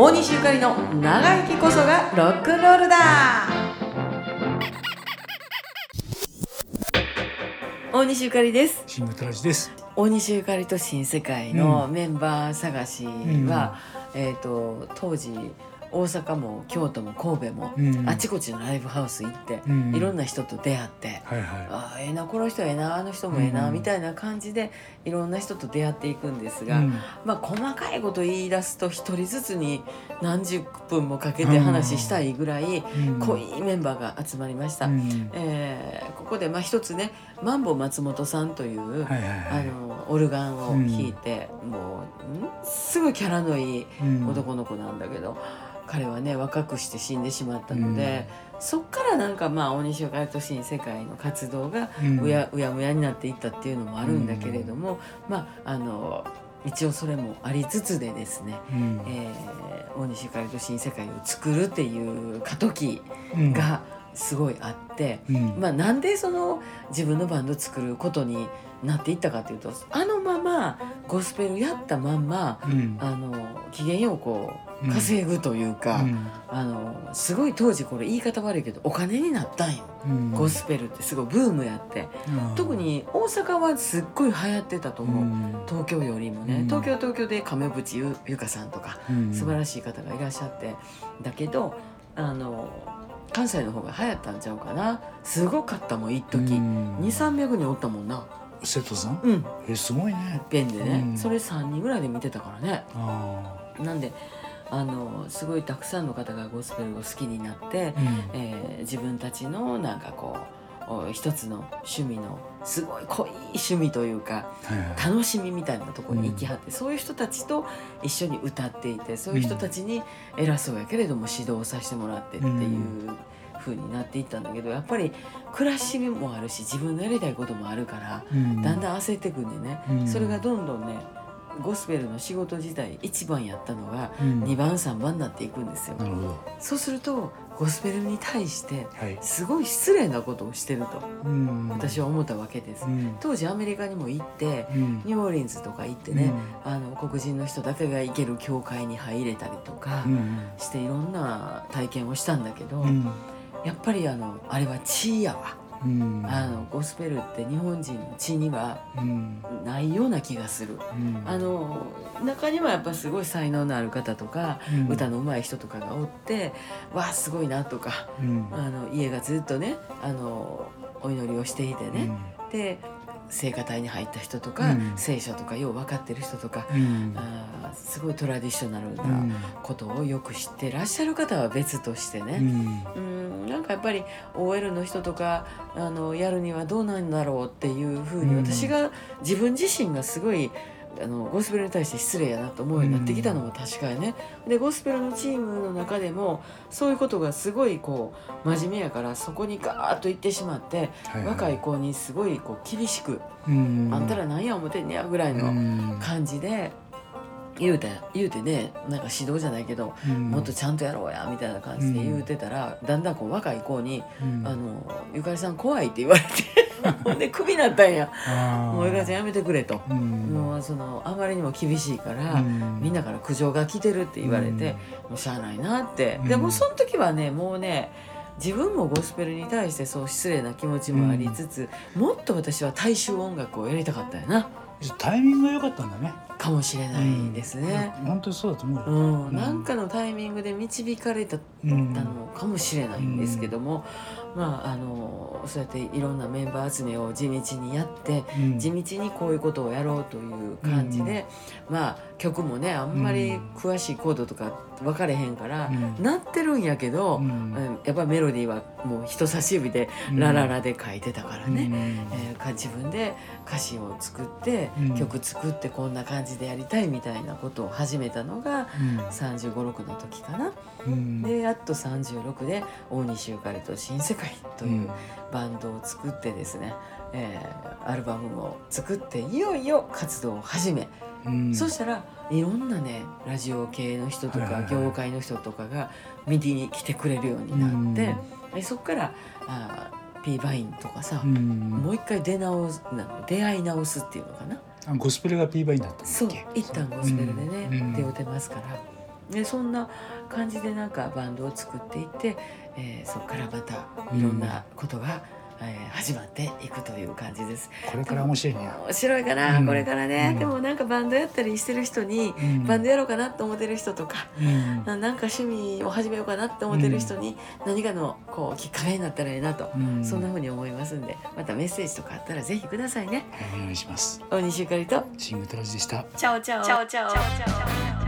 大西ゆかりの長生きこそがロックンロールだ。大西ゆかりです。新型ラジです。大西ゆかりと新世界のメンバー探しは、えっ、と当時大阪も京都も神戸も、うん。あちこちのライブハウス行って、うん。いろんな人と出会って、はいはああええなこの人ええなあの人もええな、うん。みたいな感じでいろんな人と出会っていくんですい。が、うん。まあ細かいこと言い出すと一人ずつに何十分もかけて話したいぐらいうん。濃いメンバーが集まりました。うん。えーここでまあ一つねマンボ松本さんという、はいはいはい。あのオルガンを弾いて、もうん？すごいキャラのいいうん。男の子なんだけど、彼はね若くして死んでしまったので、そっからなんかまあ大西岡と新世界の活動がうん。うやうやむやになっていったっていうのもあるんだけれども、まああの一応それもありつつでですね、うん。えー大西ゆかりと新世界を作るっていう過渡期うん。がすごいあって、うん。まあなんでその自分のバンド作ることになっていったかというとあのままゴスペルやったまんまうん。あの機嫌をこううん稼ぐというか、うん。あのすごい当時これ言い方悪いけどお金になったんよ、うん。ゴスペルってすごいブームやって。うん特に大阪はすっごい流行ってたと思う、うん。東京よりもね、うん。東京は東京で亀渕ゆゆかさんとかうん。素晴らしい方がいらっしゃって。だけどあの関西の方が流行ったんちゃうかな。すごかったもん一時、うん。2300人おったもんな。瀬戸さん？うん。えすごいね。ペンでね、うん。それ3人ぐらいで見てたからね。あなんであのすごいたくさんの方がゴスペルを好きになって、あ。うん。えー自分たちのなんかこうお一つの趣味のすごい濃い趣味というかはいはい。楽しみみたいなところに行きはって、そういう人たちと一緒に歌っていてそういう人たちに偉そうやけれども指導させてもらってっていう風になっていったんだけどやっぱり暮らしもあるし自分のやりたいこともあるからうん。だんだん焦ってくんでね、うん。それがどんどんねゴスペルの仕事自体一番やったのがうん。2番3番になっていくんですよ。そうするとゴスペルに対してはい。すごい失礼なことをしてるとうん。私は思ったわけです。うん。当時アメリカにも行ってうん。ニューオーリンズとか行ってね、あの黒人の人だけが行ける教会に入れたりとかうん。していろんな体験をしたんだけど、うんやっぱりあのあれは血やわ、うん。あのゴスペルって日本人の血にはうん。ないような気がする。うん。あの中にはやっぱすごい才能のある方とか、うん。歌の上手い人とかがおってわあすごいなとかうん。あの家がずっとねあのお祈りをしていてね、で聖歌隊に入った人とか、うん。聖書とかよう分かってる人とか、うん。あーすごいトラディショナルうなん。ことをよく知ってらっしゃる方は別としてうね、ん。うん、なんかやっぱり OL の人とかあのやるにはどうなんだろうっていうふうにうん。私が自分自身がすごいあのゴスペルに対して失礼やなと思うようになってきたのも確かにね。でゴスペルのチームの中でもそういうことがすごいこう真面目やからそこにガーッと行ってしまって、はいはい。若い子にすごいこう厳しく、うん。あんたらなんや思てんねやぐらいのうん。感じで言うて言うてねなんか指導じゃないけど、うん。もっとちゃんとやろうやみたいな感じで言うてたら、だんだんこう若い子にうん。あの「ゆかりさん怖い」って言われてほ んでクビになったんや「あー。もうゆかりさんやめてくれ」と。うん。もうそのあまりにも厳しいから、うん。みんなから苦情が来てるって言われて、もうしゃあないなって、うん。でもその時はねもうね自分もゴスペルに対してそう失礼な気持ちもありつつ、もっと私は大衆音楽をやりたかったよな。タイミングが良かったんだね。かもしれないですね。うん。本当にそうだと思ううよ。ん、なんかのタイミングで導かれたのかもしれないんですけども、まああのそうやっていろんなメンバー集めを地道にやってうん。地道にこういうことをやろうという感じで、まあ曲もねあんまり詳しいコードとか分かれへんから、うん。なってるんやけど、うん。うんやっぱメロディーはもう人差し指で「ラララ」で書いてたからね。えーか自分で歌詞を作って、うん。曲作ってこんな感じでやりたいみたいなことを始めたのが3 5 6の時かな。うん。でやっと36で大西ゆかりと新世界というバンドを作ってですね、えーアルバムを作っていよいよ活動を始め、うん。そしたらいろんなねラジオ系の人とか業界の人とかが見に来てくれるようになって、でそっからあー P バインとかさ、うん。もう一回出直す出会い直すっていうのかな。あゴスペルが P バインだったそう一旦ゴスペルでね、うん。出会うてますから。でそんな感じでなんかバンドを作っていって、えーそこからまたいろんなことが、えー始まっていくという感じです。これから面白いね。面白いかな、うんこれからね、うんでもなんかバンドやったりしてる人に、うんバンドやろうかなと思ってる人とか、うんななんか趣味を始めようかなって思ってる人に何かのこうきっかけになったらいいなと、うんそんな風に思いますんでまたメッセージとかあったらぜひくださいね。はいお願いします。大西ゆかりとシングトラジでした。チャオチャオチャオチャオ